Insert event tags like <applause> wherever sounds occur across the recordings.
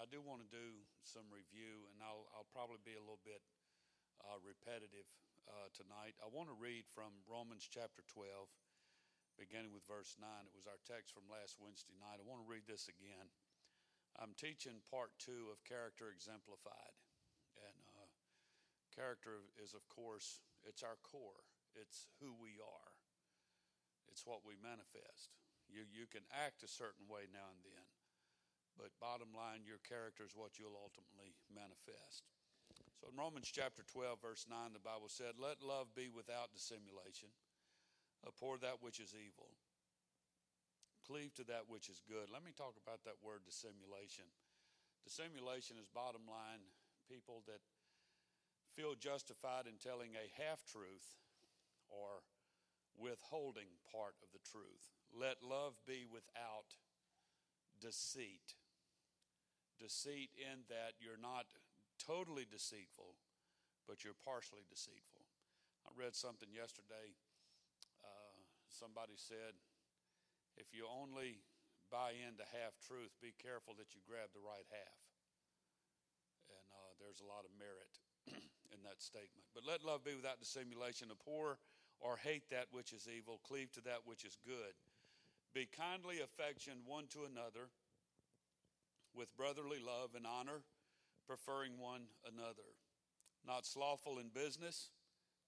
I do want to do some review, and I'll, I'll probably be a little bit uh, repetitive uh, tonight. I want to read from Romans chapter 12, beginning with verse 9. It was our text from last Wednesday night. I want to read this again. I'm teaching part two of Character Exemplified. And uh, character is, of course, it's our core, it's who we are, it's what we manifest. You, you can act a certain way now and then, but bottom line, your character is what you'll ultimately manifest. So in Romans chapter 12, verse 9, the Bible said, Let love be without dissimulation, abhor that which is evil, cleave to that which is good. Let me talk about that word dissimulation. Dissimulation is bottom line people that feel justified in telling a half truth or withholding part of the truth. Let love be without deceit. Deceit in that you're not totally deceitful, but you're partially deceitful. I read something yesterday. Uh, somebody said, if you only buy into half truth, be careful that you grab the right half. And uh, there's a lot of merit <clears throat> in that statement. But let love be without dissimulation, abhor or hate that which is evil, cleave to that which is good. Be kindly affectioned one to another with brotherly love and honor, preferring one another. Not slothful in business,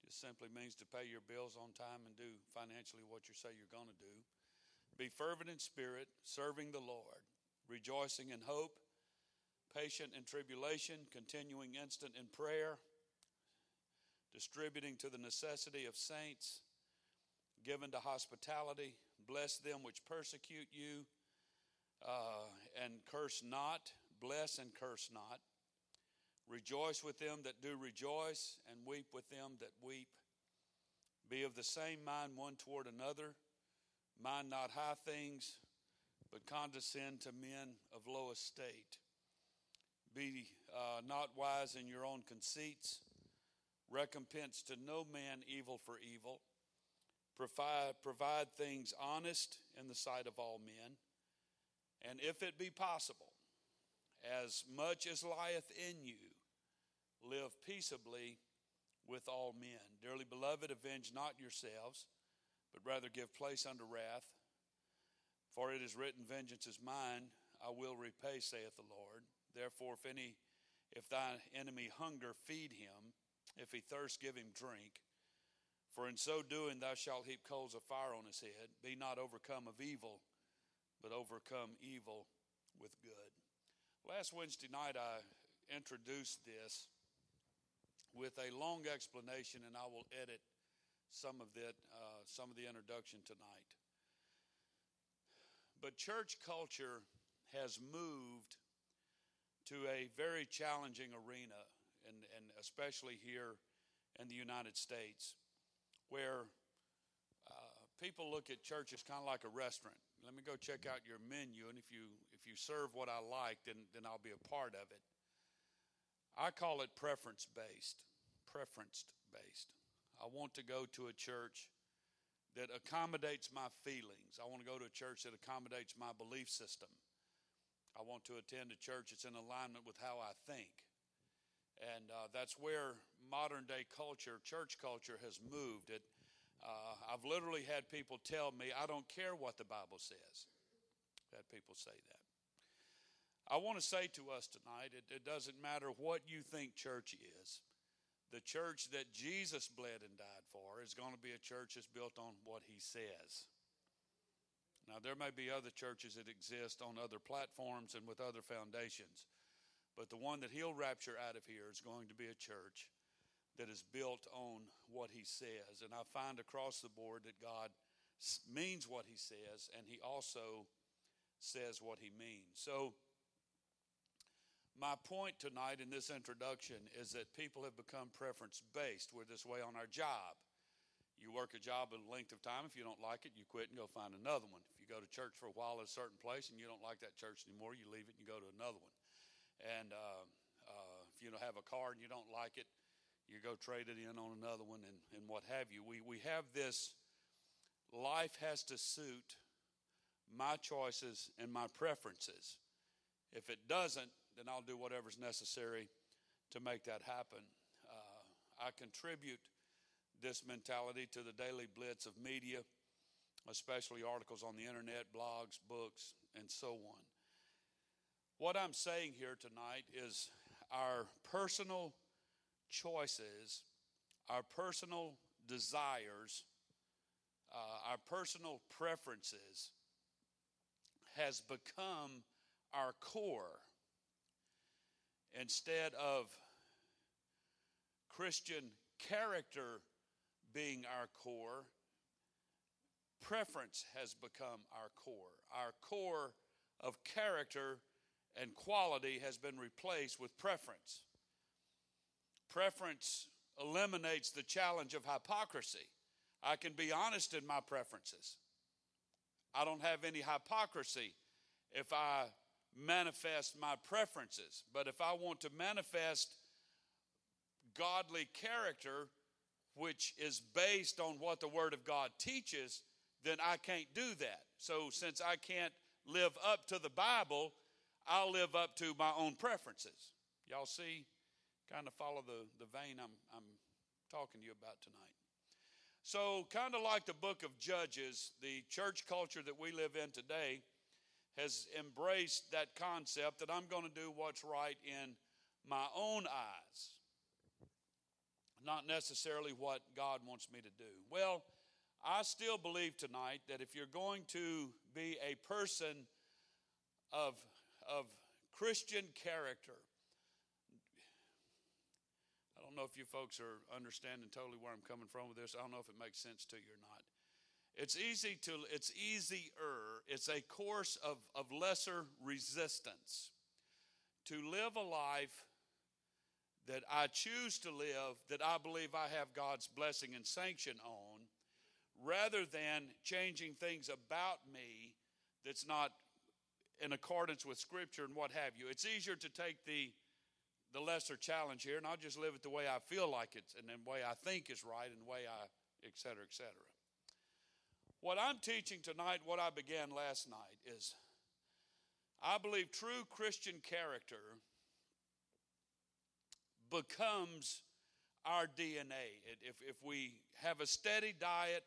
just simply means to pay your bills on time and do financially what you say you're going to do. Be fervent in spirit, serving the Lord, rejoicing in hope patient in tribulation, continuing instant in prayer, distributing to the necessity of saints, given to hospitality, bless them which persecute you, uh, and curse not, bless and curse not. Rejoice with them that do rejoice, and weep with them that weep. Be of the same mind one toward another. Mind not high things, but condescend to men of low estate. Be uh, not wise in your own conceits. Recompense to no man evil for evil. Provide, provide things honest in the sight of all men. And if it be possible, as much as lieth in you, live peaceably with all men. Dearly beloved, avenge not yourselves, but rather give place unto wrath. For it is written, Vengeance is mine, I will repay, saith the Lord. Therefore, if any, if thy enemy hunger, feed him. If he thirst, give him drink. For in so doing, thou shalt heap coals of fire on his head. Be not overcome of evil, but overcome evil with good. Last Wednesday night, I introduced this with a long explanation, and I will edit some of that, uh, some of the introduction tonight. But church culture has moved to a very challenging arena, and, and especially here in the United States, where uh, people look at church as kind of like a restaurant. Let me go check out your menu, and if you if you serve what I like, then then I'll be a part of it. I call it preference based, preference based. I want to go to a church that accommodates my feelings. I want to go to a church that accommodates my belief system. I want to attend a church that's in alignment with how I think. And uh, that's where modern day culture, church culture, has moved. It, uh, I've literally had people tell me, I don't care what the Bible says. I've had people say that. I want to say to us tonight it, it doesn't matter what you think church is. The church that Jesus bled and died for is going to be a church that's built on what he says. Now, there may be other churches that exist on other platforms and with other foundations, but the one that he'll rapture out of here is going to be a church that is built on what he says. And I find across the board that God means what he says, and he also says what he means. So, my point tonight in this introduction is that people have become preference based. We're this way on our job. You work a job a length of time. If you don't like it, you quit and go find another one. If you go to church for a while at a certain place and you don't like that church anymore, you leave it and you go to another one. And uh, uh, if you don't have a car and you don't like it, you go trade it in on another one and, and what have you. We, we have this life has to suit my choices and my preferences. If it doesn't, then I'll do whatever's necessary to make that happen. Uh, I contribute this mentality to the daily blitz of media, especially articles on the internet, blogs, books, and so on. What I'm saying here tonight is our personal choices, our personal desires, uh, our personal preferences has become our core instead of Christian character being our core, preference has become our core. Our core of character and quality has been replaced with preference. Preference eliminates the challenge of hypocrisy. I can be honest in my preferences. I don't have any hypocrisy if I manifest my preferences. But if I want to manifest godly character, which is based on what the Word of God teaches, then I can't do that. So, since I can't live up to the Bible, I'll live up to my own preferences. Y'all see, kind of follow the, the vein I'm, I'm talking to you about tonight. So, kind of like the book of Judges, the church culture that we live in today has embraced that concept that I'm going to do what's right in my own eyes, not necessarily what God wants me to do. Well, I still believe tonight that if you're going to be a person of, of Christian character, don't know if you folks are understanding totally where I'm coming from with this. I don't know if it makes sense to you or not. It's easy to, it's easier, it's a course of, of lesser resistance to live a life that I choose to live, that I believe I have God's blessing and sanction on, rather than changing things about me that's not in accordance with Scripture and what have you. It's easier to take the the lesser challenge here, and I'll just live it the way I feel like it's, and the way I think is right, and the way I, et cetera, et cetera. What I'm teaching tonight, what I began last night, is I believe true Christian character becomes our DNA. If, if we have a steady diet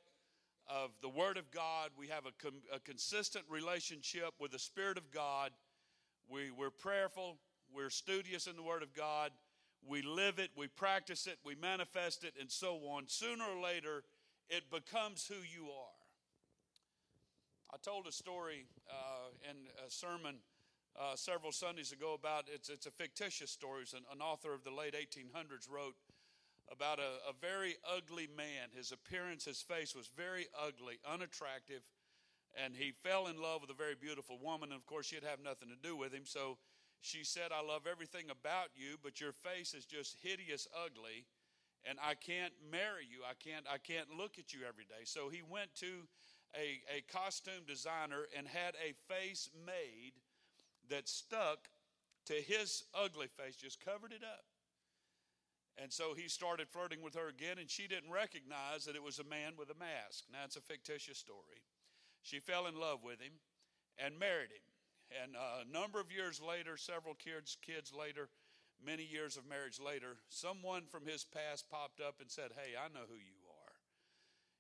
of the Word of God, we have a, a consistent relationship with the Spirit of God, we, we're prayerful, we're studious in the Word of God, we live it, we practice it, we manifest it, and so on, sooner or later, it becomes who you are. I told a story uh, in a sermon uh, several Sundays ago about it's, it's a fictitious story. An, an, author of the late 1800s wrote about a, a very ugly man. His appearance, his face was very ugly, unattractive, and he fell in love with a very beautiful woman. And of course, she'd have nothing to do with him. So she said, I love everything about you, but your face is just hideous, ugly, and I can't marry you. I can't, I can't look at you every day. So he went to a, a costume designer and had a face made that stuck to his ugly face, just covered it up. And so he started flirting with her again, and she didn't recognize that it was a man with a mask. Now, it's a fictitious story. She fell in love with him and married him. And a number of years later, several kids, kids later, many years of marriage later, someone from his past popped up and said, Hey, I know who you are.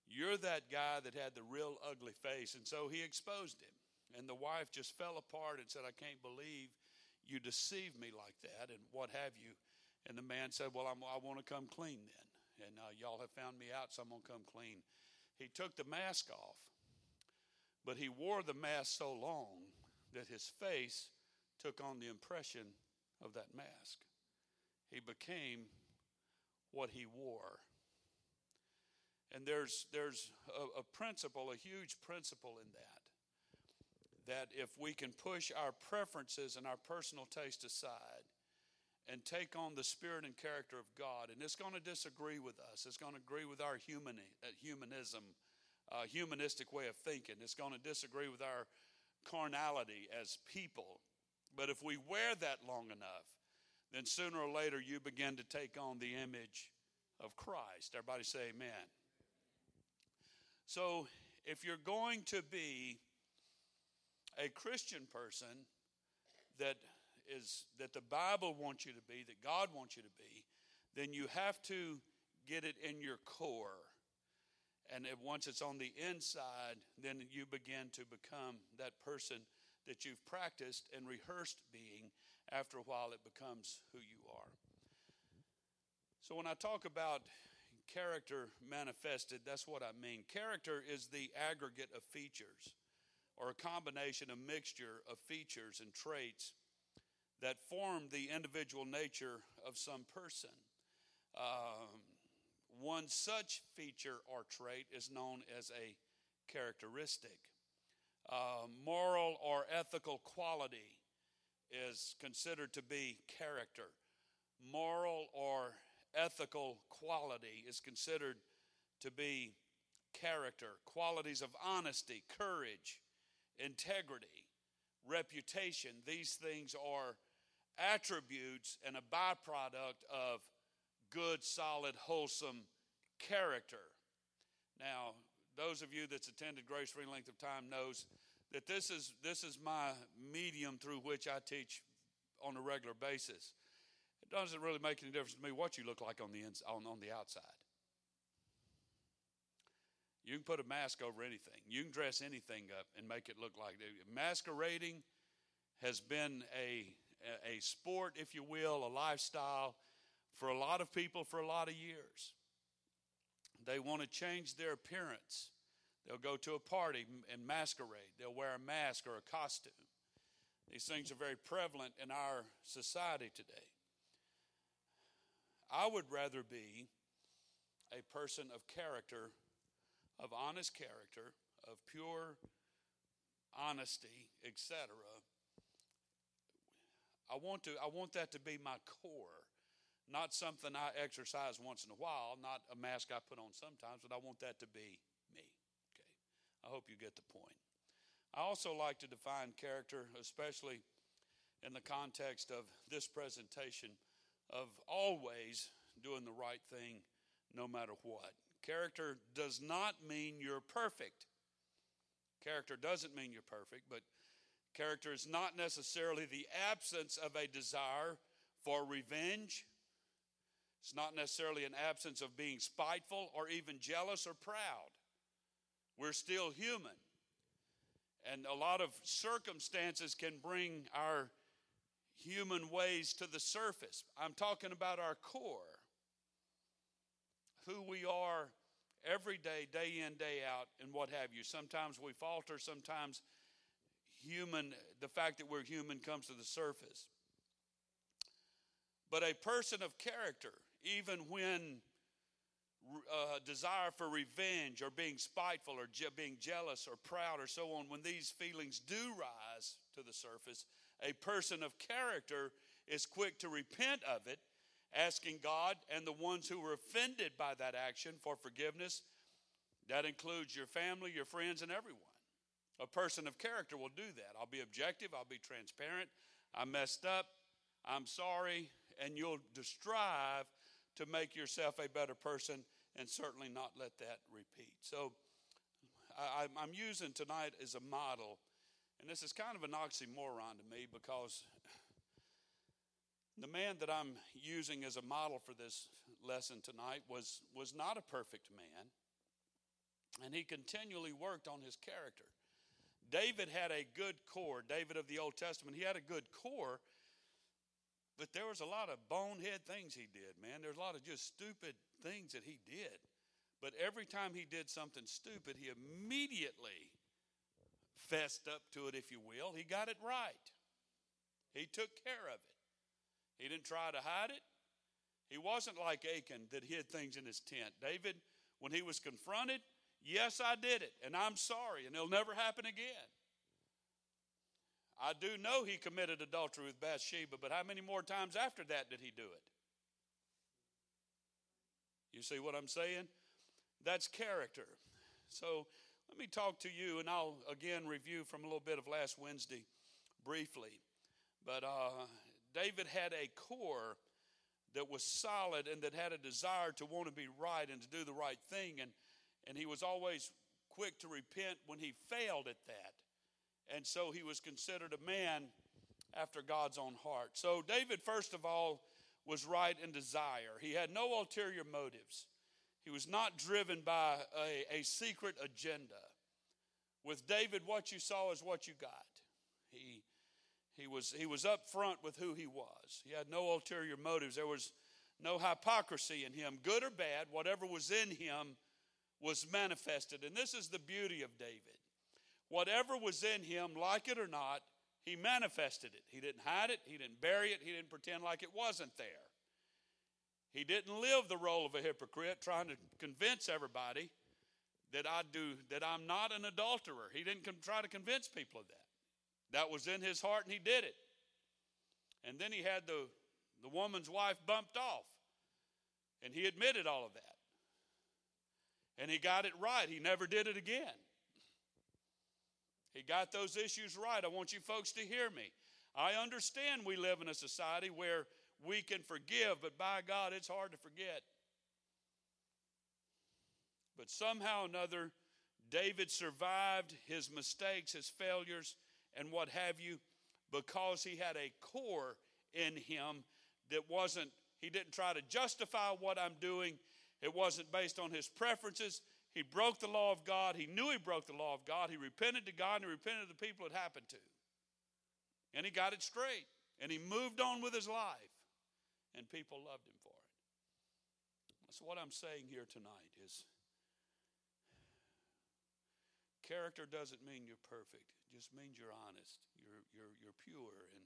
you're that guy that had the real ugly face. And so he exposed him. And the wife just fell apart and said, I can't believe you deceived me like that, and what have you. And the man said, Well, I'm, i want to come clean then. And uh, y'all have found me out, so I'm going to come clean. He took the mask off, but he wore the mask so long that his face took on the impression of that mask. He became what he wore. And there's, there's a, a principle, a huge principle in that. That if we can push our preferences and our personal taste aside and take on the spirit and character of God, and it's going to disagree with us, it's going to agree with our uh, humanism, uh, humanistic way of thinking, it's going to disagree with our carnality as people. But if we wear that long enough, then sooner or later you begin to take on the image of Christ. Everybody say amen. So, if you're going to be a Christian person, that is that the Bible wants you to be, that God wants you to be, then you have to get it in your core. And once it's on the inside, then you begin to become that person that you've practiced and rehearsed being. After a while, it becomes who you are. So when I talk about character manifested, that's what I mean. Character is the aggregate of features or a combination, a mixture of features and traits that form the individual nature of some person. Um, one such feature or trait is known as a characteristic. Uh, moral or ethical quality is considered to be character. Moral or ethical quality is considered to be character. Qualities of honesty, courage, integrity, reputation, these things are attributes and a byproduct of good, solid, wholesome character. Now, those of you that's attended Grace for any length of time knows that this is this is my medium through which I teach on a regular basis. It doesn't really make any difference to me what you look like on the ins- on, on the outside. You can put a mask over anything. You can dress anything up and make it look like. Masquerading has been a, a sport, if you will, a lifestyle for a lot of people for a lot of years. They want to change their appearance. They'll go to a party and masquerade. They'll wear a mask or a costume. These things are very prevalent in our society today. I would rather be a person of character, of honest character, of pure honesty, etc. I want to I want that to be my core. Not something I exercise once in a while, not a mask I put on sometimes, but I want that to be me. Okay. I hope you get the point. I also like to define character, especially in the context of this presentation, of always doing the right thing no matter what. Character does not mean you're perfect. Character doesn't mean you're perfect, but character is not necessarily the absence of a desire for revenge it's not necessarily an absence of being spiteful or even jealous or proud. We're still human. And a lot of circumstances can bring our human ways to the surface. I'm talking about our core, who we are every day, day in, day out, and what have you. Sometimes we falter, sometimes human, the fact that we're human comes to the surface. But a person of character even when uh, desire for revenge or being spiteful or je- being jealous or proud or so on, when these feelings do rise to the surface, a person of character is quick to repent of it, asking God and the ones who were offended by that action for forgiveness. That includes your family, your friends, and everyone. A person of character will do that. I'll be objective, I'll be transparent. I messed up, I'm sorry, and you'll strive to make yourself a better person and certainly not let that repeat. So I, am using tonight as a model, and this is kind of an oxymoron to me because the man that I'm using as a model for this lesson tonight was, was not a perfect man, and he continually worked on his character. David had a good core. David of the Old Testament, he had a good core, but there was a lot of bonehead things he did, man. There's a lot of just stupid things that he did. But every time he did something stupid, he immediately fessed up to it, if you will. He got it right. He took care of it. He didn't try to hide it. He wasn't like Achan that hid things in his tent. David, when he was confronted, yes, I did it, and I'm sorry, and it'll never happen again. I do know he committed adultery with Bathsheba, but how many more times after that did he do it? You see what I'm saying? That's character. So let me talk to you, and I'll again review from a little bit of last Wednesday briefly. But uh, David had a core that was solid and that had a desire to want to be right and to do the right thing. And, and he was always quick to repent when he failed at that. And so he was considered a man after God's own heart. So, David, first of all, was right in desire. He had no ulterior motives. He was not driven by a, a secret agenda. With David, what you saw is what you got. He, he, was, he was up front with who he was. He had no ulterior motives. There was no hypocrisy in him, good or bad, whatever was in him was manifested. And this is the beauty of David. Whatever was in him, like it or not, he manifested it. He didn't hide it, he didn't bury it, he didn't pretend like it wasn't there. He didn't live the role of a hypocrite trying to convince everybody that I do that I'm not an adulterer. He didn't try to convince people of that. That was in his heart and he did it. And then he had the the woman's wife bumped off. And he admitted all of that. And he got it right. He never did it again. He got those issues right. I want you folks to hear me. I understand we live in a society where we can forgive, but by God, it's hard to forget. But somehow or another, David survived his mistakes, his failures, and what have you, because he had a core in him that wasn't, he didn't try to justify what I'm doing. It wasn't based on his preferences. He broke the law of God. He knew he broke the law of God. He repented to God and he repented to the people it happened to. And he got it straight. And he moved on with his life. And people loved him for it. So, what I'm saying here tonight is character doesn't mean you're perfect, it just means you're honest, you're, you're, you're pure, and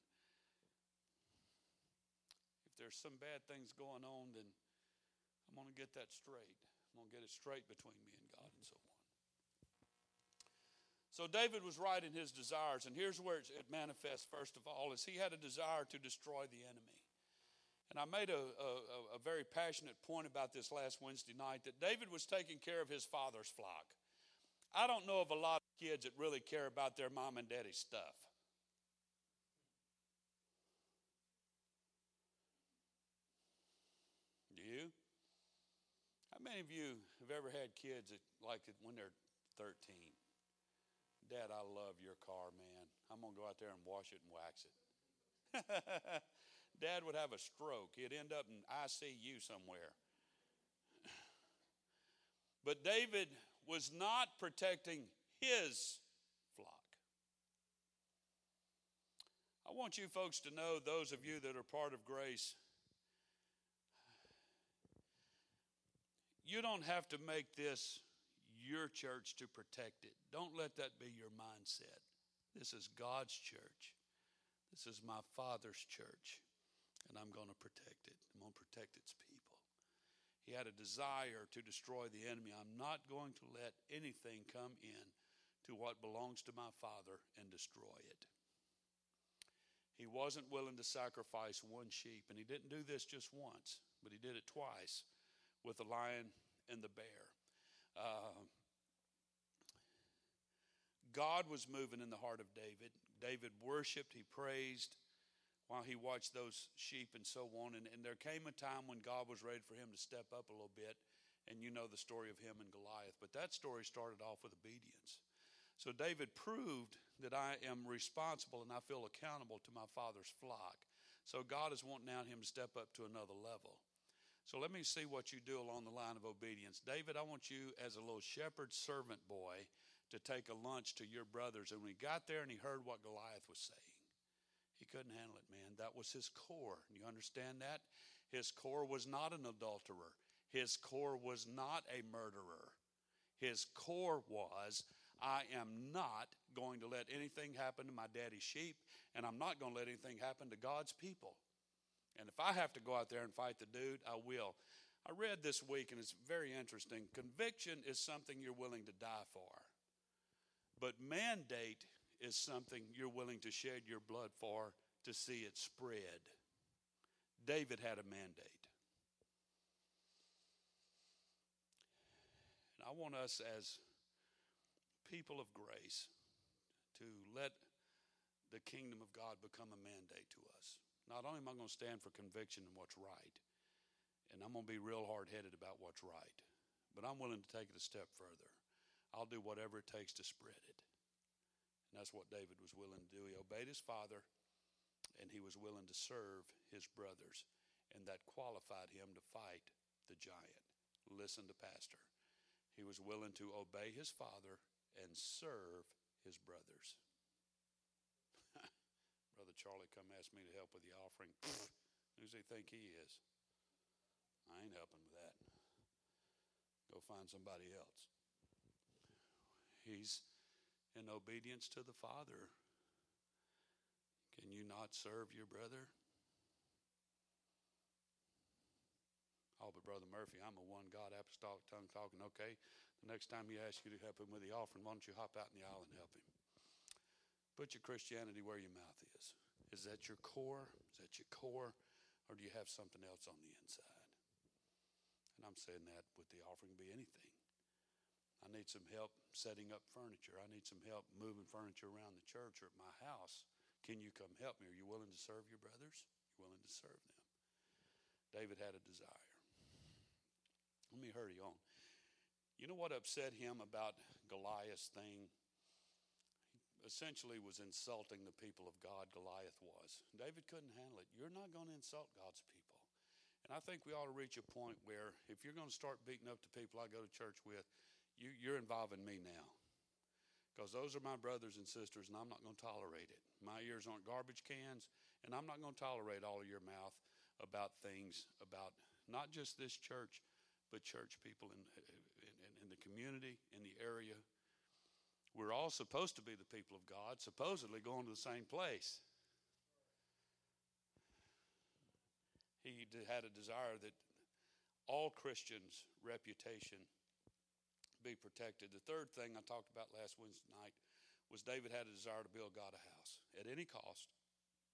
if there's some bad things going on, then I'm going to get that straight. Going to get it straight between me and God and so on. So David was right in his desires, and here's where it manifests first of all is he had a desire to destroy the enemy. And I made a, a, a very passionate point about this last Wednesday night that David was taking care of his father's flock. I don't know of a lot of kids that really care about their mom and daddy's stuff. you? How many of you have ever had kids that like it when they're 13? Dad, I love your car, man. I'm going to go out there and wash it and wax it. <laughs> Dad would have a stroke. He'd end up in ICU somewhere. <sighs> But David was not protecting his flock. I want you folks to know, those of you that are part of grace, You don't have to make this your church to protect it. Don't let that be your mindset. This is God's church. This is my Father's church, and I'm going to protect it. I'm going to protect its people. He had a desire to destroy the enemy. I'm not going to let anything come in to what belongs to my Father and destroy it. He wasn't willing to sacrifice one sheep, and he didn't do this just once, but he did it twice with the lion and the bear. Uh, God was moving in the heart of David. David worshiped, he praised while he watched those sheep and so on. And, and there came a time when God was ready for him to step up a little bit. And you know the story of him and Goliath. But that story started off with obedience. So David proved that I am responsible and I feel accountable to my father's flock. So God is wanting now him to step up to another level. So let me see what you do along the line of obedience. David, I want you as a little shepherd servant boy to take a lunch to your brothers. And when he got there and he heard what Goliath was saying, he couldn't handle it, man. That was his core. You understand that? His core was not an adulterer. His core was not a murderer. His core was, I am not going to let anything happen to my daddy's sheep, and I'm not going to let anything happen to God's people. And if I have to go out there and fight the dude, I will. I read this week, and it's very interesting. Conviction is something you're willing to die for, but mandate is something you're willing to shed your blood for to see it spread. David had a mandate. And I want us as people of grace to let the kingdom of God become a mandate to us. Not only am I going to stand for conviction and what's right, and I'm going to be real hard headed about what's right, but I'm willing to take it a step further. I'll do whatever it takes to spread it. And that's what David was willing to do. He obeyed his father, and he was willing to serve his brothers, and that qualified him to fight the giant. Listen to Pastor. He was willing to obey his father and serve his brothers. Charlie come ask me to help with the offering. Who's he think he is? I ain't helping with that. Go find somebody else. He's in obedience to the Father. Can you not serve your brother? Oh, but Brother Murphy, I'm a one God apostolic tongue talking. Okay, the next time he asks you to help him with the offering, why don't you hop out in the aisle and help him? Put your Christianity where your mouth is. Is that your core? Is that your core? Or do you have something else on the inside? And I'm saying that with the offering be anything. I need some help setting up furniture. I need some help moving furniture around the church or at my house. Can you come help me? Are you willing to serve your brothers? You're willing to serve them. David had a desire. Let me hurry on. You know what upset him about Goliath's thing? Essentially was insulting the people of God, Goliath was. David couldn't handle it. You're not going to insult God's people. And I think we ought to reach a point where if you're going to start beating up the people I go to church with, you, you're involving me now. Because those are my brothers and sisters, and I'm not going to tolerate it. My ears aren't garbage cans, and I'm not going to tolerate all of your mouth about things about not just this church, but church people in, in, in, the community, in the area. We're all supposed to be the people of God, supposedly going to the same place. He had a desire that all Christians' reputation be protected. The third thing I talked about last Wednesday night was David had a desire to build God a house at any cost,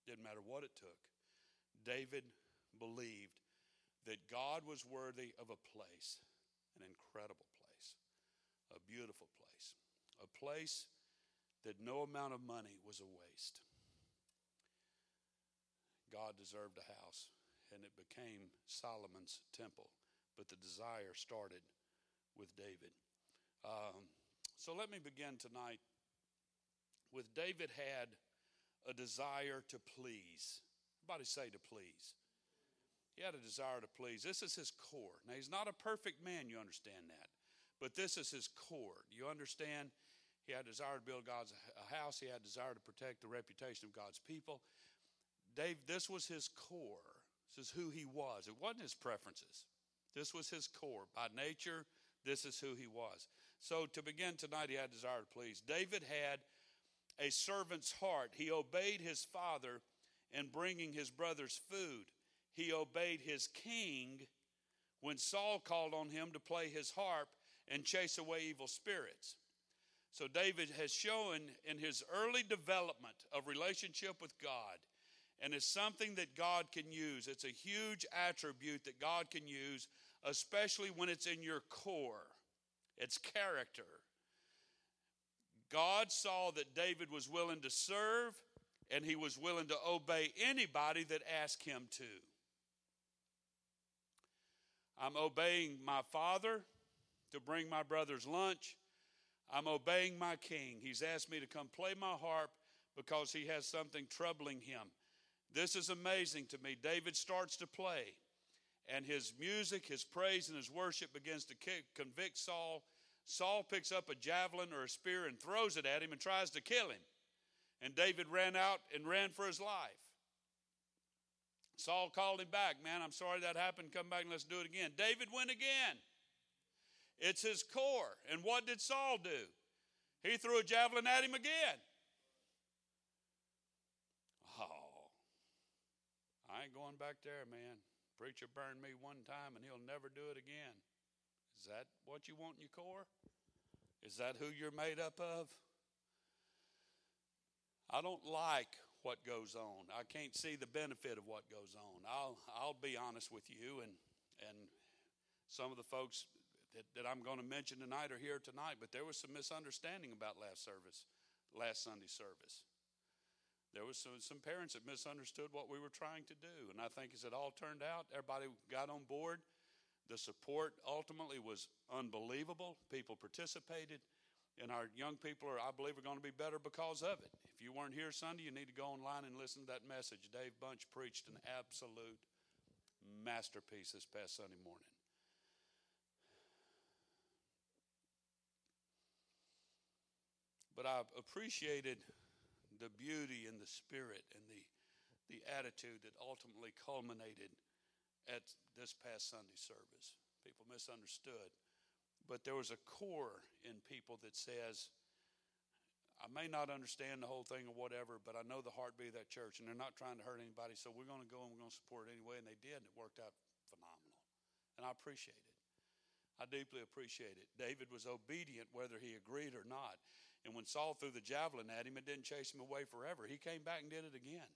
didn't matter what it took. David believed that God was worthy of a place, an incredible place, a beautiful place, a place that no amount of money was a waste. God deserved a house, and it became Solomon's temple, but the desire started with David. Um, so let me begin tonight with David had a desire to please. Everybody say to please. He had a desire to please. This is his core. Now, he's not a perfect man, you understand that. But this is his core. You understand? He had a desire to build God's house. He had a desire to protect the reputation of God's people. Dave, this was his core. This is who he was. It wasn't his preferences. This was his core. By nature, this is who he was. So to begin tonight, he had a desire to please. David had a servant's heart. He obeyed his father in bringing his brothers food he obeyed his king when Saul called on him to play his harp and chase away evil spirits. So David has shown in his early development of relationship with God, and it's something that God can use. It's a huge attribute that God can use, especially when it's in your core. It's character. God saw that David was willing to serve and he was willing to obey anybody that asked him to. I'm obeying my father to bring my brother's lunch. I'm obeying my king. He's asked me to come play my harp because he has something troubling him. This is amazing to me. David starts to play, and his music, his praise, and his worship begins to convict Saul. Saul picks up a javelin or a spear and throws it at him and tries to kill him. And David ran out and ran for his life. Saul called him back. Man, I'm sorry that happened. Come back and let's do it again. David went again. It's his core. And what did Saul do? He threw a javelin at him again. Oh, I ain't going back there, man. Preacher burned me one time and he'll never do it again. Is that what you want in your core? Is that who you're made up of? I don't like what goes on. I can't see the benefit of what goes on. I'll I'll be honest with you and and some of the folks that, that I'm going to mention tonight are here tonight, but there was some misunderstanding about last service, last Sunday service. There was some, some parents that misunderstood what we were trying to do. And I think as it all turned out, everybody got on board. The support ultimately was unbelievable. People participated and our young people are, I believe, are going to be better because of it. If you weren't here Sunday, you need to go online and listen to that message. Dave Bunch preached an absolute masterpiece this past Sunday morning. But I appreciated the beauty and the spirit and the, the attitude that ultimately culminated at this past Sunday service. People misunderstood. But there was a core in people that says, I may not understand the whole thing or whatever, but I know the heartbeat of that church, and they're not trying to hurt anybody, so we're going to go and we're going to support it anyway. And they did, and it worked out phenomenal. And I appreciate it. I deeply appreciate it. David was obedient whether he agreed or not. And when Saul threw the javelin at him, it didn't chase him away forever. He came back and did it again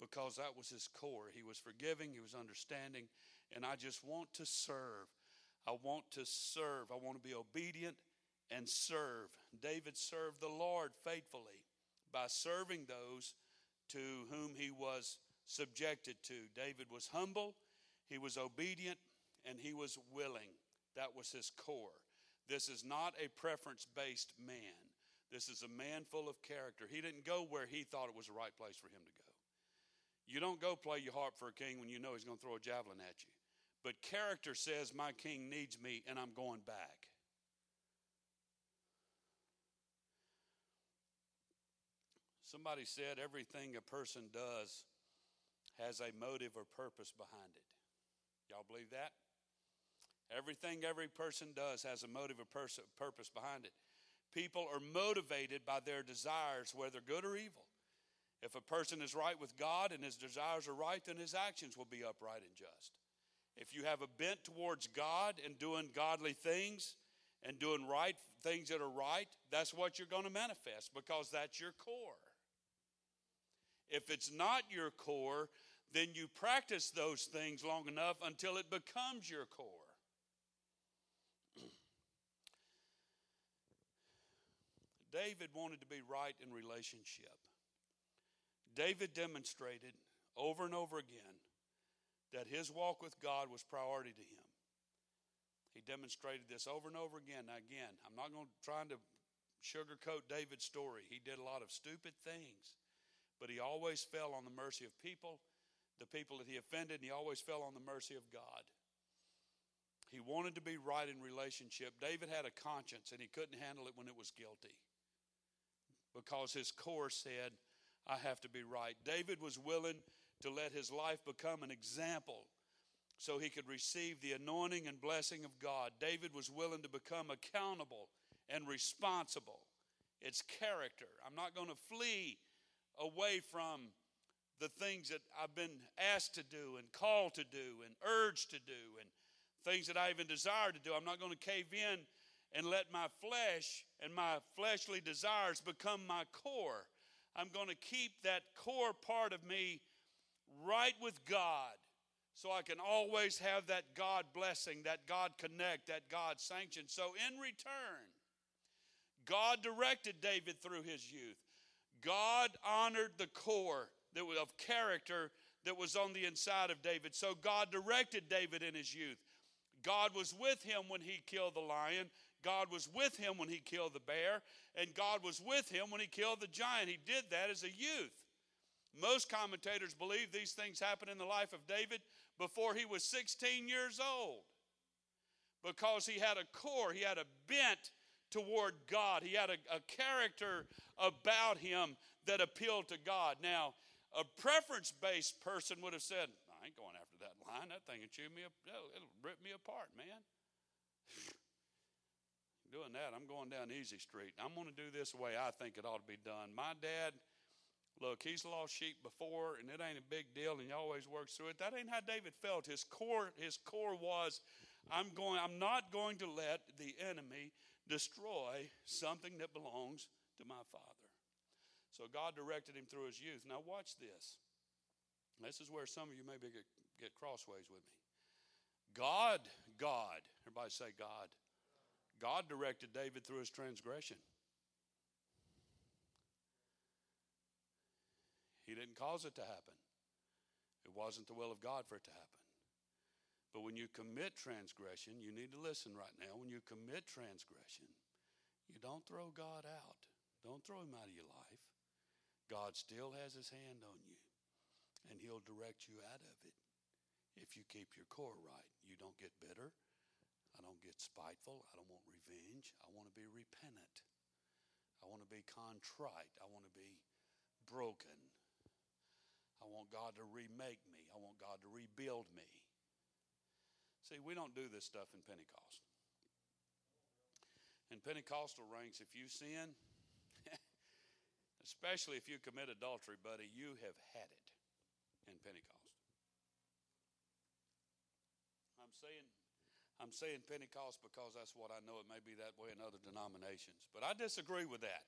because that was his core. He was forgiving, he was understanding, and I just want to serve. I want to serve. I want to be obedient and serve. David served the Lord faithfully by serving those to whom he was subjected to. David was humble, he was obedient, and he was willing. That was his core. This is not a preference based man. This is a man full of character. He didn't go where he thought it was the right place for him to go. You don't go play your harp for a king when you know he's going to throw a javelin at you. But character says, My king needs me and I'm going back. Somebody said everything a person does has a motive or purpose behind it. Y'all believe that? Everything every person does has a motive or pers- purpose behind it. People are motivated by their desires, whether good or evil. If a person is right with God and his desires are right, then his actions will be upright and just. If you have a bent towards God and doing godly things and doing right things that are right, that's what you're going to manifest because that's your core. If it's not your core, then you practice those things long enough until it becomes your core. David wanted to be right in relationship. David demonstrated over and over again that his walk with God was priority to him. He demonstrated this over and over again. Now, again, I'm not going to try to sugarcoat David's story. He did a lot of stupid things, but he always fell on the mercy of people, the people that he offended, and he always fell on the mercy of God. He wanted to be right in relationship. David had a conscience, and he couldn't handle it when it was guilty because his core said, I have to be right. David was willing to let his life become an example so he could receive the anointing and blessing of God. David was willing to become accountable and responsible. It's character. I'm not going to flee away from the things that I've been asked to do and called to do and urged to do and things that I even desire to do. I'm not going to cave in and let my flesh and my fleshly desires become my core. I'm going to keep that core part of me right with God so I can always have that God blessing, that God connect, that God sanction. So, in return, God directed David through his youth. God honored the core that was of character that was on the inside of David. So God directed David in his youth. God was with him when he killed the lion. God was with him when he killed the bear, and God was with him when he killed the giant. He did that as a youth. Most commentators believe these things happened in the life of David before he was 16 years old because he had a core, he had a bent toward God, he had a, a character about him that appealed to God. Now, a preference based person would have said, I ain't going after that line. That thing will chew me up, it'll rip me apart, man <laughs> doing that. I'm going down Easy Street. I'm going to do this the way I think it ought to be done. My dad, look, he's lost sheep before, and it ain't a big deal, and he always works through it. That ain't how David felt. His core, his core was, I'm going. I'm not going to let the enemy destroy something that belongs to my father. So God directed him through his youth. Now watch this. This is where some of you maybe get, get crossways with me. God, God, everybody say God. God directed David through his transgression. He didn't cause it to happen. It wasn't the will of God for it to happen. But when you commit transgression, you need to listen right now. When you commit transgression, you don't throw God out. Don't throw him out of your life. God still has his hand on you, and he'll direct you out of it if you keep your core right. You don't get bitter. I don't get spiteful. I don't want revenge. I want to be repentant. I want to be contrite. I want to be broken. I want God to remake me. I want God to rebuild me. See, we don't do this stuff in Pentecost. In Pentecostal ranks, if you sin, <laughs> especially if you commit adultery, buddy, you have had it in Pentecost. I'm saying I'm saying Pentecost because that's what I know. It may be that way in other denominations. But I disagree with that.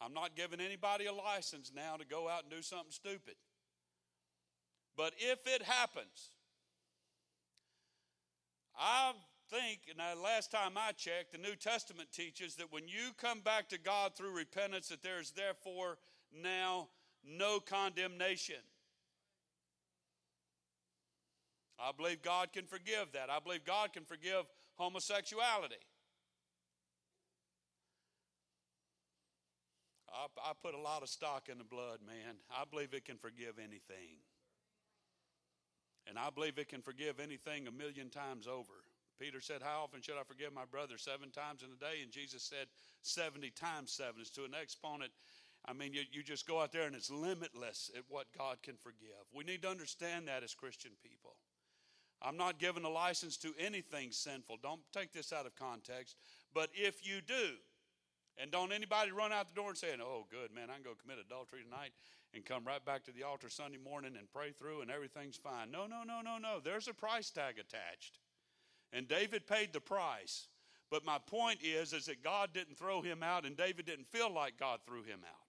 I'm not giving anybody a license now to go out and do something stupid. But if it happens, I think, and the last time I checked, the New Testament teaches that when you come back to God through repentance, that there is therefore now no condemnation. I believe God can forgive that. I believe God can forgive homosexuality. I, I, put a lot of stock in the blood, man. I believe it can forgive anything. And I believe it can forgive anything a million times over. Peter said, How often should I forgive my brother? Seven times in a day. And Jesus said, 70 times seven. It's to an exponent. I mean, you, you just go out there and it's limitless at what God can forgive. We need to understand that as Christian people. I'm not giving a license to anything sinful. Don't take this out of context. But if you do, and don't anybody run out the door and say, Oh, good, man, I can go commit adultery tonight and come right back to the altar Sunday morning and pray through and everything's fine. No, no, no, no, no. There's a price tag attached. And David paid the price. But my point is, is that God didn't throw him out and David didn't feel like God threw him out.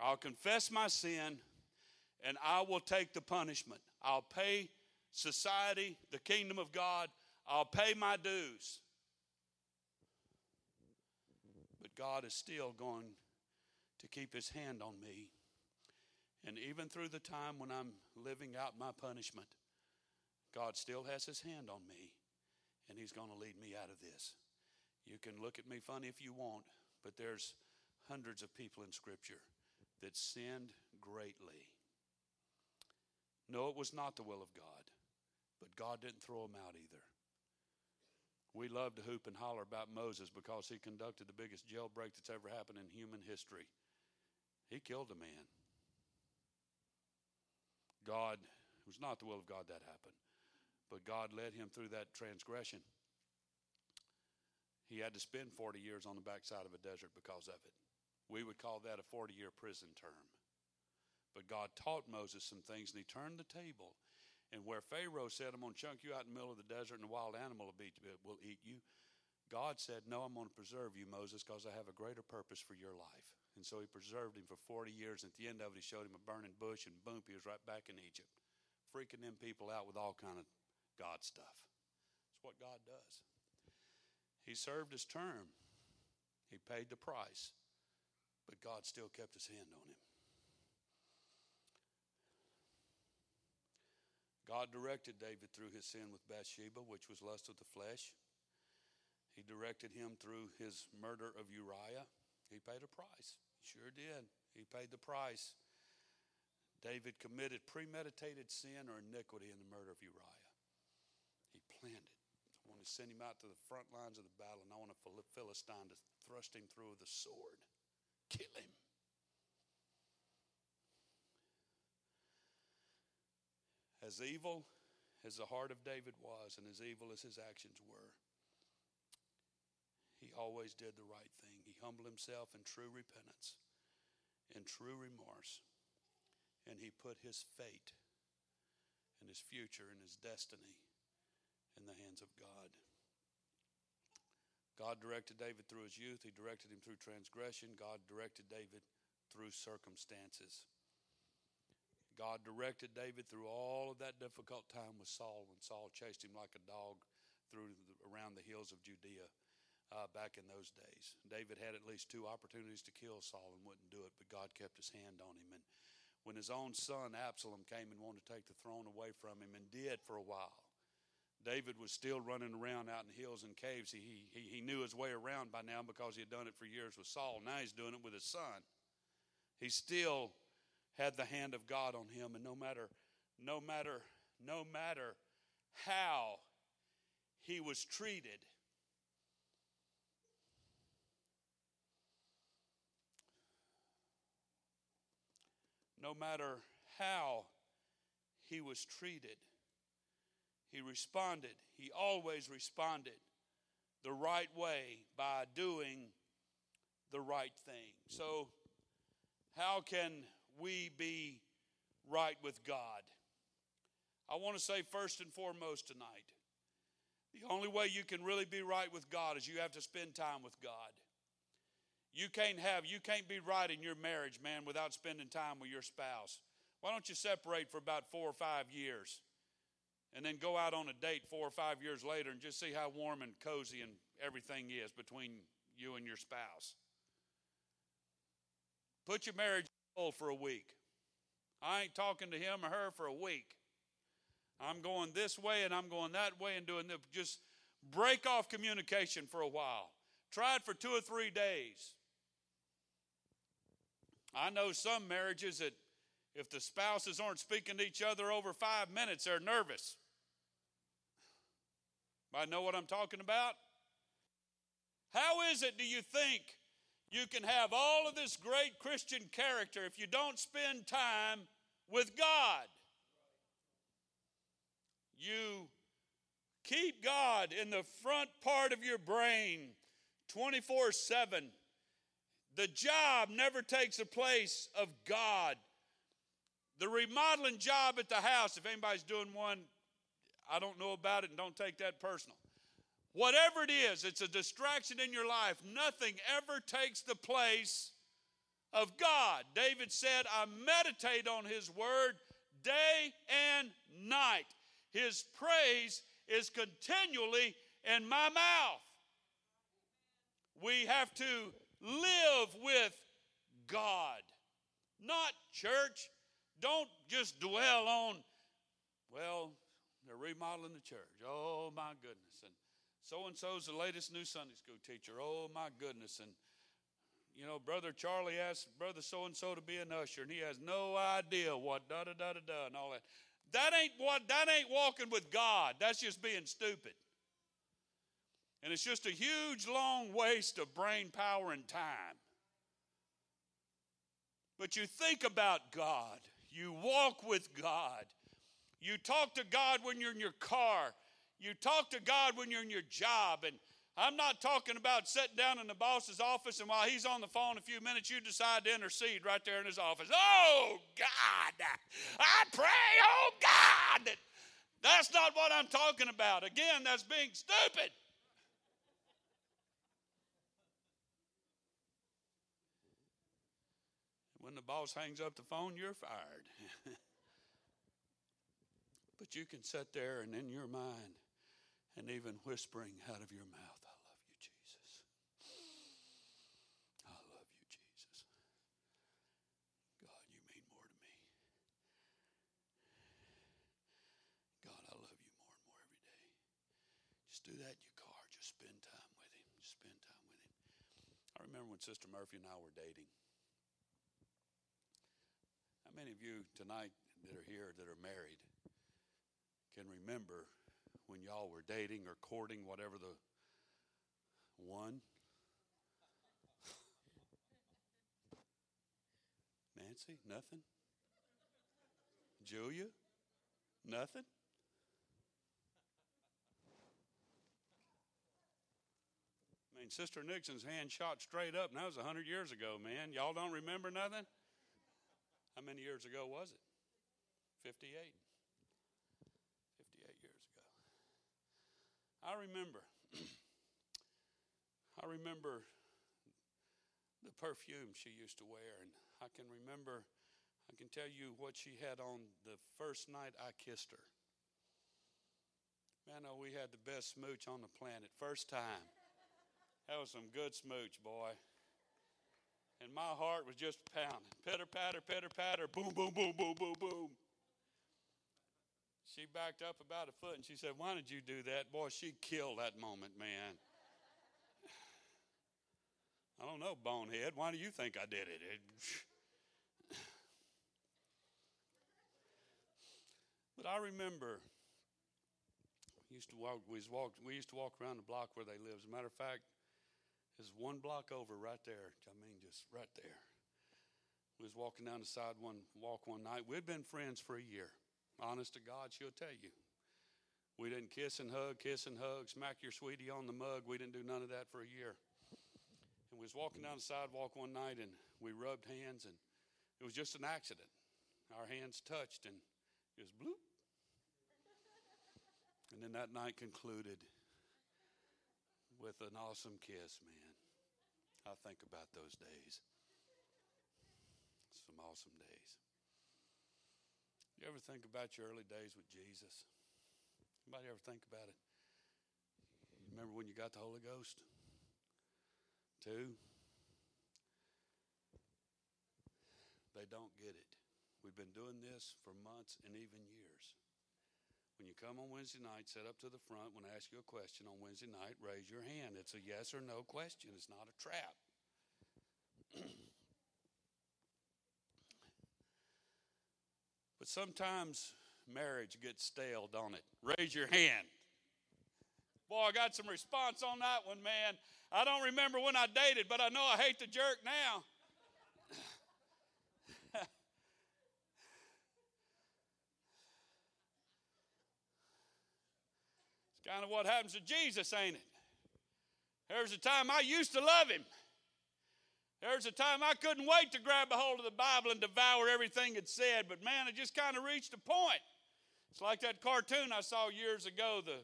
I'll confess my sin and I will take the punishment. I'll pay society, the kingdom of God. I'll pay my dues. But God is still going to keep his hand on me. And even through the time when I'm living out my punishment, God still has his hand on me, and he's going to lead me out of this. You can look at me funny if you want, but there's hundreds of people in Scripture that sinned greatly. No, it was not the will of God, but God didn't throw them out either. We love to hoop and holler about Moses because he conducted the biggest jailbreak that's ever happened in human history. He killed a man. God, it was not the will of God that happened, but God led him through that transgression. He had to spend 40 years on the backside of a desert because of it. We would call that a 40 year prison term. But God taught Moses some things, and he turned the table. And where Pharaoh said, I'm going to chunk you out in the middle of the desert, and a wild animal will, will eat you, God said, No, I'm going to preserve you, Moses, because I have a greater purpose for your life. And so he preserved him for 40 years. And at the end of it, he showed him a burning bush, and boom, he was right back in Egypt, freaking them people out with all kind of God stuff. It's what God does. He served his term. He paid the price, but God still kept his hand on him. God directed David through his sin with Bathsheba, which was lust of the flesh. He directed him through his murder of Uriah. He paid a price. He Sure did. He paid the price. David committed premeditated sin or iniquity in the murder of Uriah. He planned it. I want to send him out to the front lines of the battle, and I want a Philistine to thrust him through with a sword, kill him. As evil as the heart of David was, and as evil as his actions were, he always did the right thing. He humbled himself in true repentance, in true remorse, and he put his fate and his future and his destiny in the hands of God. God directed David through his youth, he directed him through transgression, God directed David through circumstances. God directed David through all of that difficult time with Saul when Saul chased him like a dog through the, around the hills of Judea uh, back in those days. David had at least two opportunities to kill Saul and wouldn't do it, but God kept his hand on him. And when his own son Absalom came and wanted to take the throne away from him and did for a while, David was still running around out in hills and caves. He, he, he knew his way around by now because he had done it for years with Saul. Now he's doing it with his son. he still had the hand of God on him. And no matter, no matter, no matter how he was treated, no matter how he was treated, he responded. He always responded the right way by doing the right thing. So, how can we be right with God? I want to say first and foremost tonight the only way you can really be right with God is you have to spend time with God. You can't have, you can't be right in your marriage, man, without spending time with your spouse. Why don't you separate for about four or five years and then go out on a date four or five years later and just see how warm and cozy and everything is between you and your spouse? Put your marriage for a week. I ain't talking to him or her for a week. I'm going this way and I'm going that way and doing this. Just break off communication for a while. Try it for two or three days. I know some marriages that if the spouses aren't speaking to each other over five minutes, they're nervous. I know what I'm talking about? How is it, do you think, you can have all of this great Christian character if you don't spend time with God? You keep God in the front part of your brain 24 7. The job never takes the place of God. The remodeling job at the house, if anybody's doing one, I don't know about it and don't take that personal. Whatever it is, it's a distraction in your life. Nothing ever takes the place of God. David said, I meditate on his word day and night. His praise is continually in my mouth. We have to live with God, not church. Don't just dwell on, well, they're remodeling the church. Oh, my goodness. And so and so's the latest new Sunday school teacher. Oh, my goodness. And, you know, Brother Charlie asked Brother so and so to be an usher, and he has no idea what da da da da da and all that. That ain't what that ain't walking with God. That's just being stupid. And it's just a huge long waste of brain power and time. But you think about God. You walk with God. You talk to God when you're in your car. You talk to God when you're in your job. And I'm not talking about sitting down in the boss's office and while he's on the phone a few minutes, you decide to intercede right there in his office. Oh, God, I pray, oh, God. That's not what I'm talking about. Again, that's being stupid. When the boss hangs up the phone, you're fired. <laughs> but you can sit there and in your mind and even whispering out of your mouth, I love you, Jesus. I love you, Jesus. God, you mean more to me. God, I love you more and more every day. Just do that in your car. Just spend time with Him. Just spend time with Him. I remember when Sister Murphy and I were dating. How many of you tonight that are here that are married can remember when y'all were dating or courting, whatever the one? Nancy, nothing? Julia, nothing? I mean, Sister Nixon's hand shot straight up, and that was 100 years ago, man. Y'all don't remember nothing? How many years ago was it? 58. 58 years ago. I remember. <clears throat> I remember the perfume she used to wear, and I can remember, I can tell you what she had on the first night I kissed her. Man, oh, we had the best smooch on the planet. First time. That was some good smooch, boy and my heart was just pounding. Pitter patter, pitter patter, boom, boom, boom, boom, boom, boom. She backed up about a foot and she said, Why did you do that? Boy, she killed that moment, man. <sighs> I don't know, bonehead. Why do you think I did it? it <sighs> but I remember we used to walk we, walked, we used to walk around the block where they lived. As a matter of fact, there's one block over right there. I mean just right there. We was walking down the side one walk one night. We'd been friends for a year. Honest to God, she'll tell you. We didn't kiss and hug, kiss and hug, smack your sweetie on the mug. We didn't do none of that for a year. And we was walking down the sidewalk one night and we rubbed hands and it was just an accident. Our hands touched and it was bloop. And then that night concluded with an awesome kiss, man. I think about those days. Some awesome days. You ever think about your early days with Jesus? Anybody ever think about it? Remember when you got the Holy Ghost? Two. They don't get it. We've been doing this for months and even years. When you come on Wednesday night, set up to the front. When I ask you a question on Wednesday night, raise your hand. It's a yes or no question, it's not a trap. <clears throat> but sometimes marriage gets stale, don't it? Raise your hand. Boy, I got some response on that one, man. I don't remember when I dated, but I know I hate the jerk now. it's kind of what happens to Jesus, ain't it? There's a time I used to love him. There's a time I couldn't wait to grab a hold of the Bible and devour everything it said, but man, it just kind of reached a point. It's like that cartoon I saw years ago, the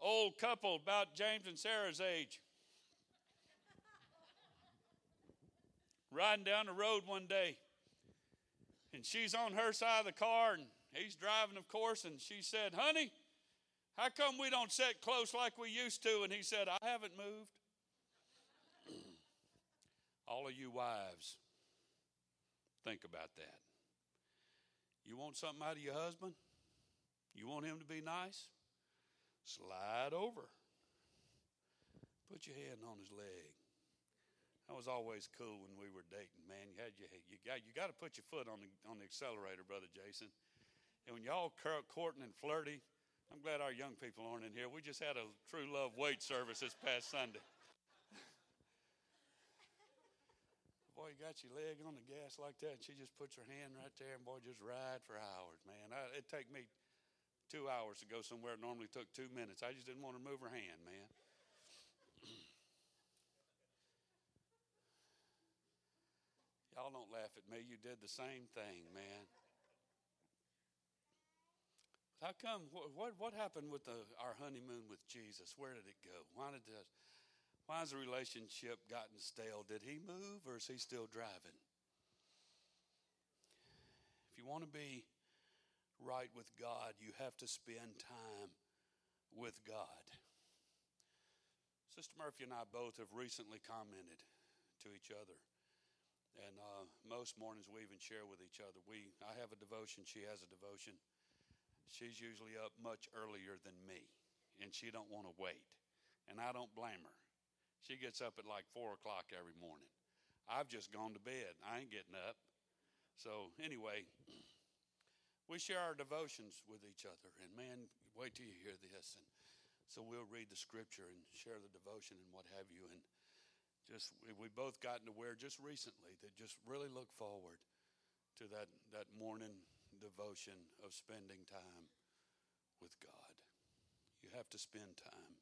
old couple about James and Sarah's age. <laughs> Riding down the road one day, and she's on her side of the car, and he's driving, of course, and she said, Honey, how come we don't sit close like we used to? And he said, I haven't moved. All of you wives, think about that. You want something out of your husband? You want him to be nice? Slide over. Put your hand on his leg. That was always cool when we were dating, man. You had your, you got you got to put your foot on the on the accelerator, brother Jason. And when y'all courting and flirty, I'm glad our young people aren't in here. We just had a true love wait service this past Sunday. Boy, you got your leg on the gas like that, and she just puts her hand right there, and boy, just ride for hours, man. I, it'd take me two hours to go somewhere. It normally took two minutes. I just didn't want to move her hand, man. Y'all don't laugh at me. You did the same thing, man. How come? What, what, what happened with the, our honeymoon with Jesus? Where did it go? Why did the, why has the relationship gotten stale? Did he move or is he still driving? If you want to be right with God, you have to spend time with God. Sister Murphy and I both have recently commented to each other. And uh, most mornings we even share with each other. We, I have a devotion, she has a devotion. She's usually up much earlier than me, and she don't want to wait. And I don't blame her. She gets up at like four o'clock every morning. I've just gone to bed. I ain't getting up. So anyway, we share our devotions with each other. And man, wait till you hear this. And so we'll read the scripture and share the devotion and what have you. And just we've both gotten to where just recently that just really look forward to that that morning devotion of spending time with God. You have to spend time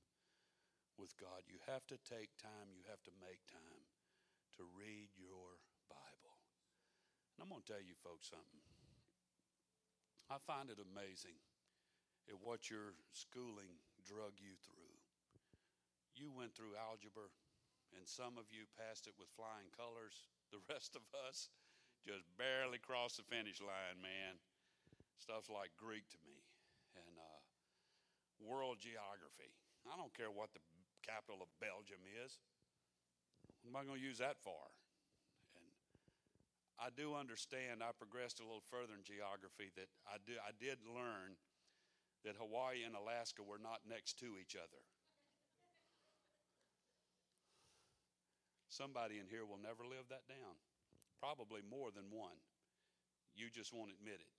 with God. You have to take time, you have to make time to read your Bible. And I'm going to tell you folks something. I find it amazing at what your schooling drug you through. You went through algebra, and some of you passed it with flying colors. The rest of us just barely crossed the finish line, man. Stuff's like Greek to me. And uh, world geography. I don't care what the capital of Belgium is. What am I going to use that for? And I do understand, I progressed a little further in geography, that I, do, I did learn that Hawaii and Alaska were not next to each other. Somebody in here will never live that down. Probably more than one. You just won't admit it.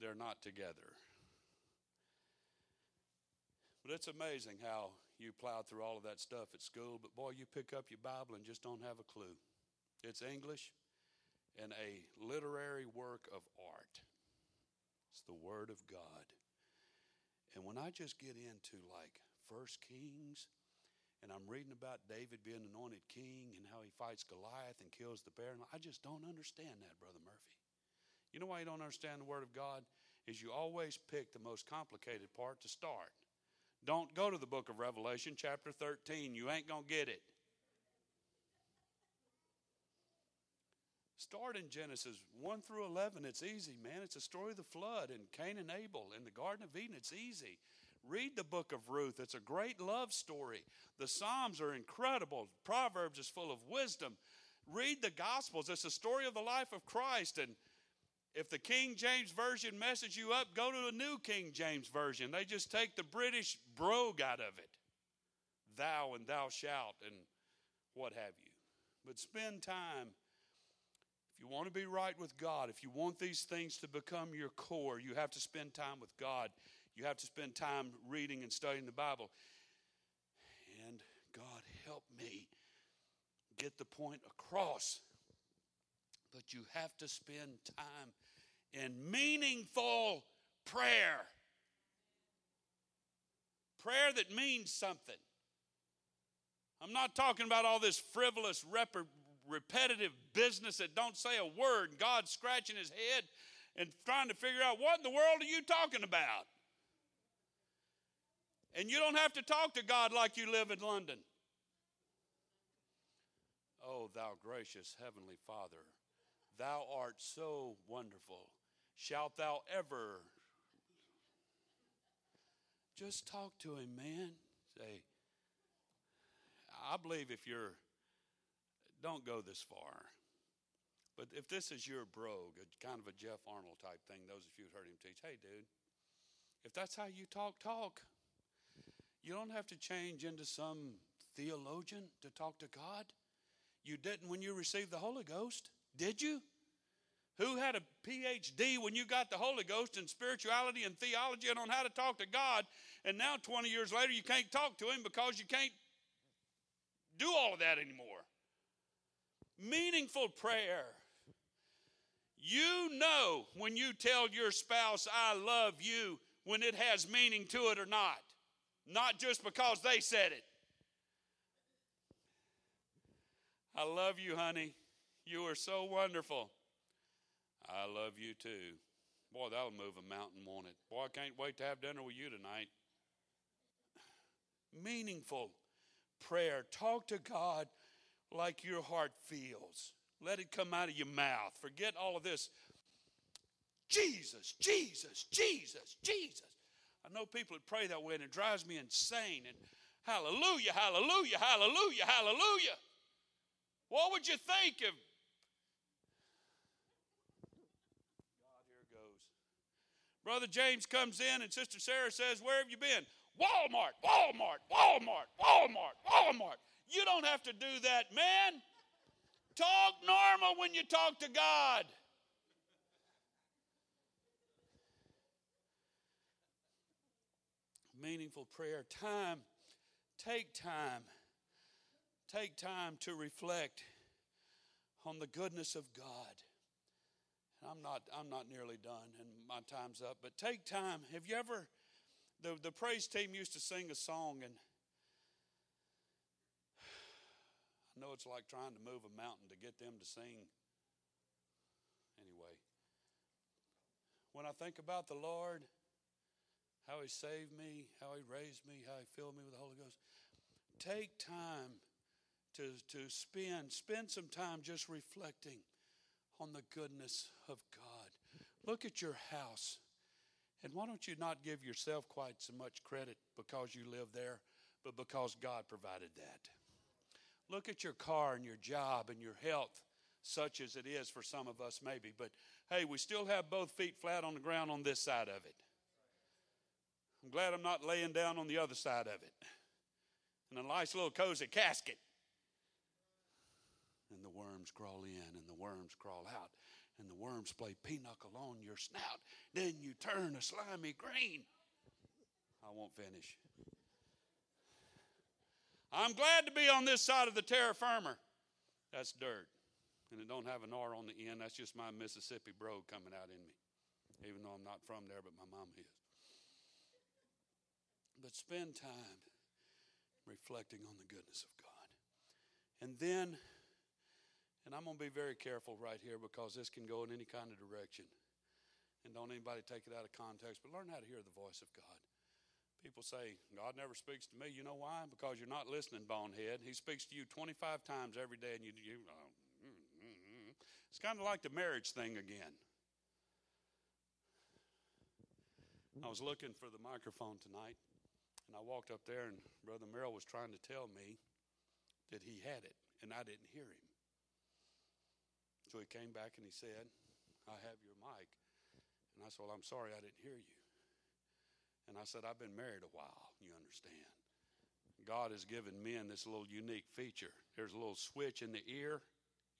they're not together. But it's amazing how you plow through all of that stuff at school, but boy, you pick up your Bible and just don't have a clue. It's English and a literary work of art. It's the Word of God. And when I just get into like First Kings, and I'm reading about David being anointed king and how he fights Goliath and kills the bear, I just don't understand that, Brother Murphy. You know why you don't understand the Word of God? Is you always pick the most complicated part to start. Don't go to the book of Revelation, chapter 13. You ain't going to get it. Start in Genesis 1 through 11. It's easy, man. It's a story of the flood and Cain and Abel in the Garden of Eden. It's easy. Read the book of Ruth. It's a great love story. The Psalms are incredible. Proverbs is full of wisdom. Read the Gospels. It's a story of the life of Christ. And if the King James Version messes you up, go to the New King James Version. They just take the British brogue out of it. Thou and thou shalt and what have you. But spend time if you want to be right with God, if you want these things to become your core, you have to spend time with God. You have to spend time reading and studying the Bible. And God, help me get the point across. But you have to spend time in meaningful prayer. Prayer that means something. I'm not talking about all this frivolous, repetitive business that don't say a word. God scratching his head and trying to figure out what in the world are you talking about? And you don't have to talk to God like you live in London. Oh, thou gracious heavenly Father, thou art so wonderful. Shalt thou ever just talk to him, man? Say, I believe if you're don't go this far. But if this is your brogue, kind of a Jeff Arnold type thing, those of you who heard him teach, hey, dude, if that's how you talk, talk. You don't have to change into some theologian to talk to God. You didn't when you received the Holy Ghost, did you? Who had a PhD when you got the Holy Ghost in spirituality and theology and on how to talk to God, and now 20 years later you can't talk to Him because you can't do all of that anymore? Meaningful prayer. You know when you tell your spouse, I love you, when it has meaning to it or not. Not just because they said it. I love you, honey. You are so wonderful. I love you too. Boy, that'll move a mountain, won't it? Boy, I can't wait to have dinner with you tonight. Meaningful prayer. Talk to God like your heart feels. Let it come out of your mouth. Forget all of this. Jesus, Jesus, Jesus, Jesus. I know people that pray that way and it drives me insane. And hallelujah, hallelujah, hallelujah, hallelujah. What would you think if God here goes. Brother James comes in and Sister Sarah says, Where have you been? Walmart, Walmart, Walmart, Walmart, Walmart. You don't have to do that, man. Talk normal when you talk to God. Meaningful prayer. Time. Take time. Take time to reflect on the goodness of God. I'm not, I'm not nearly done and my time's up, but take time. Have you ever, the, the praise team used to sing a song and <sighs> I know it's like trying to move a mountain to get them to sing. Anyway, when I think about the Lord, how He saved me, how He raised me, how He filled me with the Holy Ghost, take time to, to spend, spend some time just reflecting on the goodness of God. Look at your house. And why don't you not give yourself quite so much credit because you live there, but because God provided that? Look at your car and your job and your health, such as it is for some of us, maybe. But hey, we still have both feet flat on the ground on this side of it. I'm glad I'm not laying down on the other side of it. In a nice little cozy casket. And the worms crawl in and worms crawl out. and the worms play pinochle on your snout. Then you turn a slimy green. I won't finish. I'm glad to be on this side of the terra firma. That's dirt. And it don't have an R on the end. That's just my Mississippi brogue coming out in me. Even though I'm not from there, but my mom is. But spend time reflecting on the goodness of God. And then, and I'm going to be very careful right here because this can go in any kind of direction. And don't anybody take it out of context, but learn how to hear the voice of God. People say, God never speaks to me. You know why? Because you're not listening, bonehead. He speaks to you 25 times every day, and you, you uh, it's kind of like the marriage thing again. I was looking for the microphone tonight, and I walked up there, and Brother Merrill was trying to tell me that he had it, and I didn't hear him. So he came back and he said, I have your mic. And I said, Well, I'm sorry I didn't hear you. And I said, I've been married a while, you understand. God has given men this little unique feature. There's a little switch in the ear,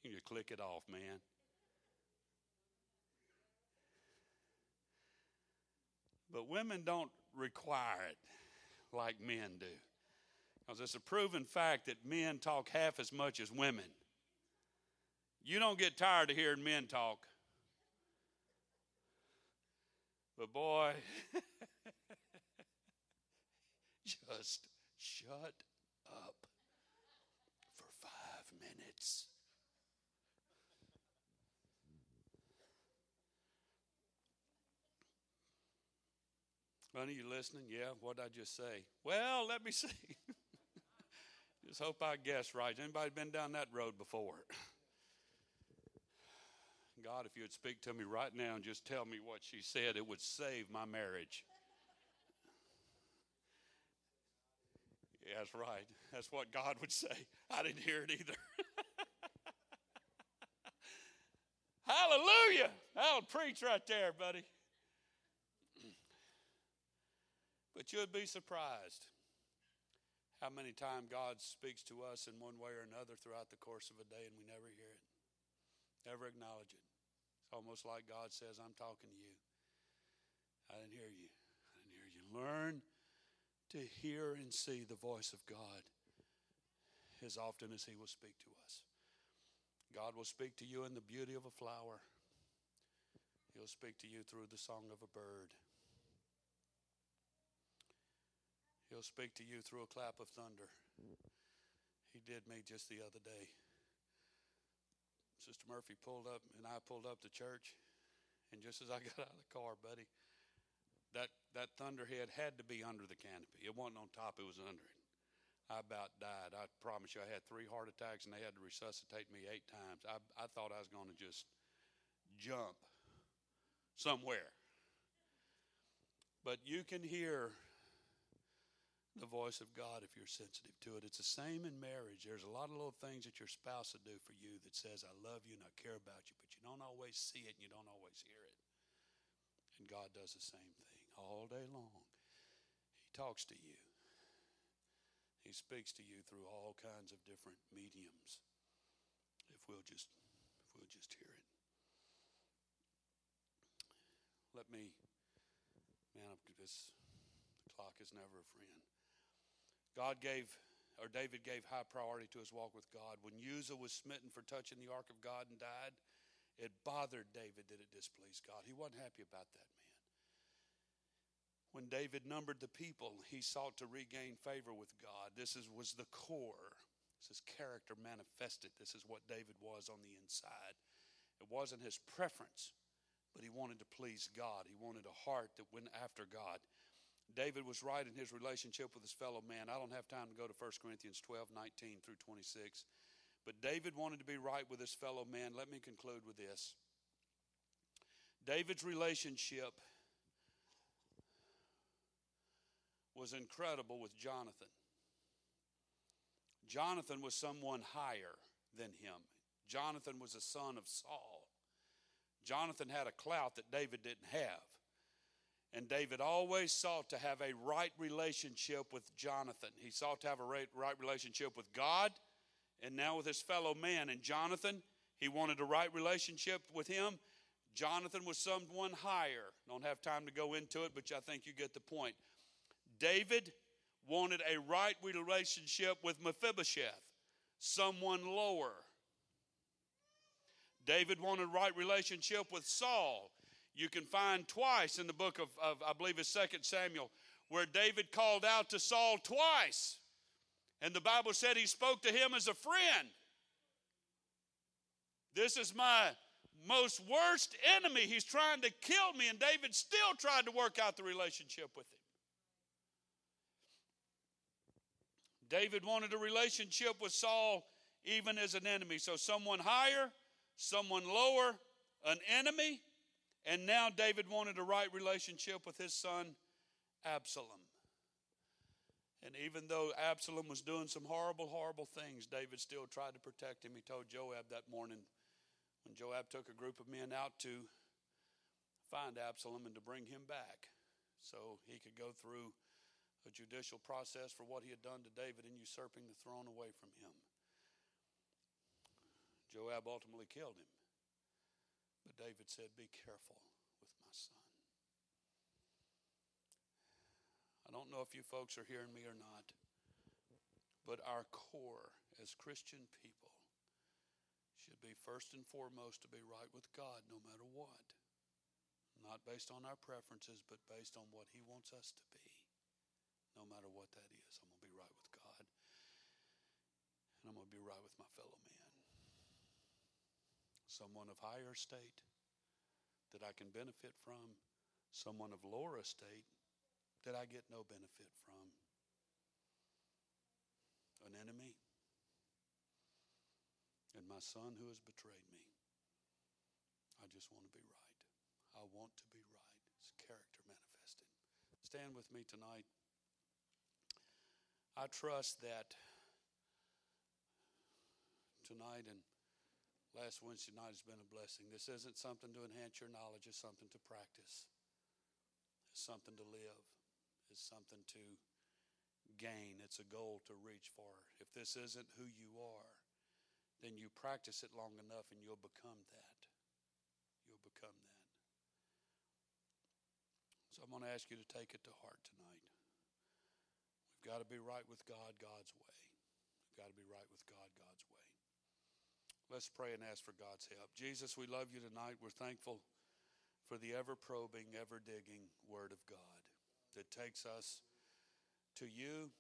you click it off, man. But women don't require it like men do. Because it's a proven fact that men talk half as much as women. You don't get tired of hearing men talk. But boy, <laughs> just shut up for five minutes. Honey, you listening? Yeah, what did I just say? Well, let me <laughs> see. just hope I guessed right. Anybody been down that road before? God, if you would speak to me right now and just tell me what she said, it would save my marriage. Yeah, that's right. That's what God would say. I didn't hear it either. <laughs> Hallelujah. I'll preach right there, buddy. But you'd be surprised how many times God speaks to us in one way or another throughout the course of a day and we never hear it, never acknowledge it. It's almost like God says, I'm talking to you. I didn't hear you. I didn't hear you. Learn to hear and see the voice of God as often as He will speak to us. God will speak to you in the beauty of a flower, He'll speak to you through the song of a bird. He'll speak to you through a clap of thunder. He did me just the other day. Sister Murphy pulled up, and I pulled up to church, and just as I <laughs> got out of the car, buddy, that that thunderhead had to be under the canopy. It wasn't on top; it was under it. I about died. I promise you, I had three heart attacks, and they had to resuscitate me eight times. I I thought I was going to just jump somewhere. But you can hear the voice of God if you're sensitive to it. It's the same in marriage. There's a lot of little things that your spouse will do for you that says, I love you and I care about you, but you don't always see it and you don't always hear it. And God does the same thing all day long. He talks to you. He speaks to you through all kinds of different mediums. If we'll just if we'll just hear it. Let me man, this clock is never a friend. God gave, or David gave high priority to his walk with God. When Uzzah was smitten for touching the ark of God and died, it bothered David that it displeased God. He wasn't happy about that man. When David numbered the people, he sought to regain favor with God. This is, was the core. This is character manifested. This is what David was on the inside. It wasn't his preference, but he wanted to please God. He wanted a heart that went after God. David was right in his relationship with his fellow man. I don't have time to go to 1 Corinthians 12, 19 through 26. But David wanted to be right with his fellow man. Let me conclude with this. David's relationship was incredible with Jonathan. Jonathan was someone higher than him. Jonathan was a son of Saul. Jonathan had a clout that David didn't have. And David always sought to have a right relationship with Jonathan. He sought to have a right, relationship with God and now with his fellow man. And Jonathan, He wanted a right relationship with him. Jonathan was someone higher. Don't have time to go into it, but I think you get the point. David wanted a right relationship with Mephibosheth, someone lower. David wanted a right relationship with Saul. You can find twice in the book of, of I believe it's 2 Samuel, where David called out to Saul twice. And the Bible said he spoke to him as a friend. This is my most worst enemy. He's trying to kill me, and David still tried to work out the relationship with him. David wanted a relationship with Saul even as an enemy. So, someone higher, someone lower, an enemy, and now David wanted a right relationship with his son Absalom. And even though Absalom was doing some horrible, horrible things, David still tried to protect him. He told Joab that morning when Joab took a group of men out to find Absalom and to bring him back so he could go through a judicial process for what he had done to David in usurping the throne away from him. Joab ultimately killed him. But David said, Be careful with my son. I don't know if you folks are hearing me or not, but our core as Christian people should be first and foremost to be right with God no matter what. Not based on our preferences, but based on what He wants us to be. No matter what that is, I'm going to be right with God. And I'm going to be right with my fellow man. Someone of higher estate that I can benefit from, someone of lower estate that I get no benefit from. An enemy, and my son who has betrayed me. I just want to be right. I want to be right. It's character manifested. Stand with me tonight. I trust that tonight and last Wednesday night has been a blessing. This isn't something to enhance your knowledge, it's something to practice, it's something to live it's something to gain, it's a goal to reach for. If this isn't who you are, then you practice it long enough and you'll become that. You'll become that. So I'm going to ask you to take it to heart tonight. We've got to be right with God God's way. We've got to be right with God God's way. Let's pray and ask for God's help. Jesus, we love you tonight. We're thankful for the ever probing, ever digging Word of God that takes us to you.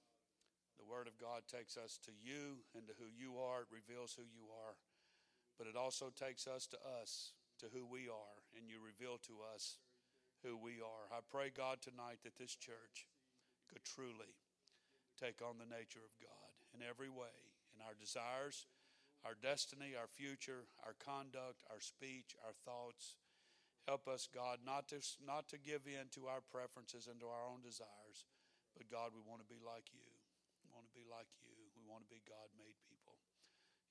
The Word of God takes us to you and to who you are. It reveals who you are. But it also takes us to us, to who we are, and you reveal to us who we are. I pray, God, tonight that this church could truly take on the nature of God in every way, in our desires, our destiny, our future, our conduct, our speech, our thoughts Help us, God, not to, not to give in to our preferences and to our own desires, but God, we want to be like you. We want to be like you. We want to be God made people.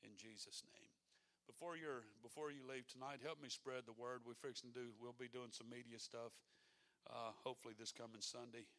In Jesus' name. Before, you before you leave tonight, help me spread the word. We're fixing do, we'll be doing some media stuff, uh, hopefully this coming Sunday.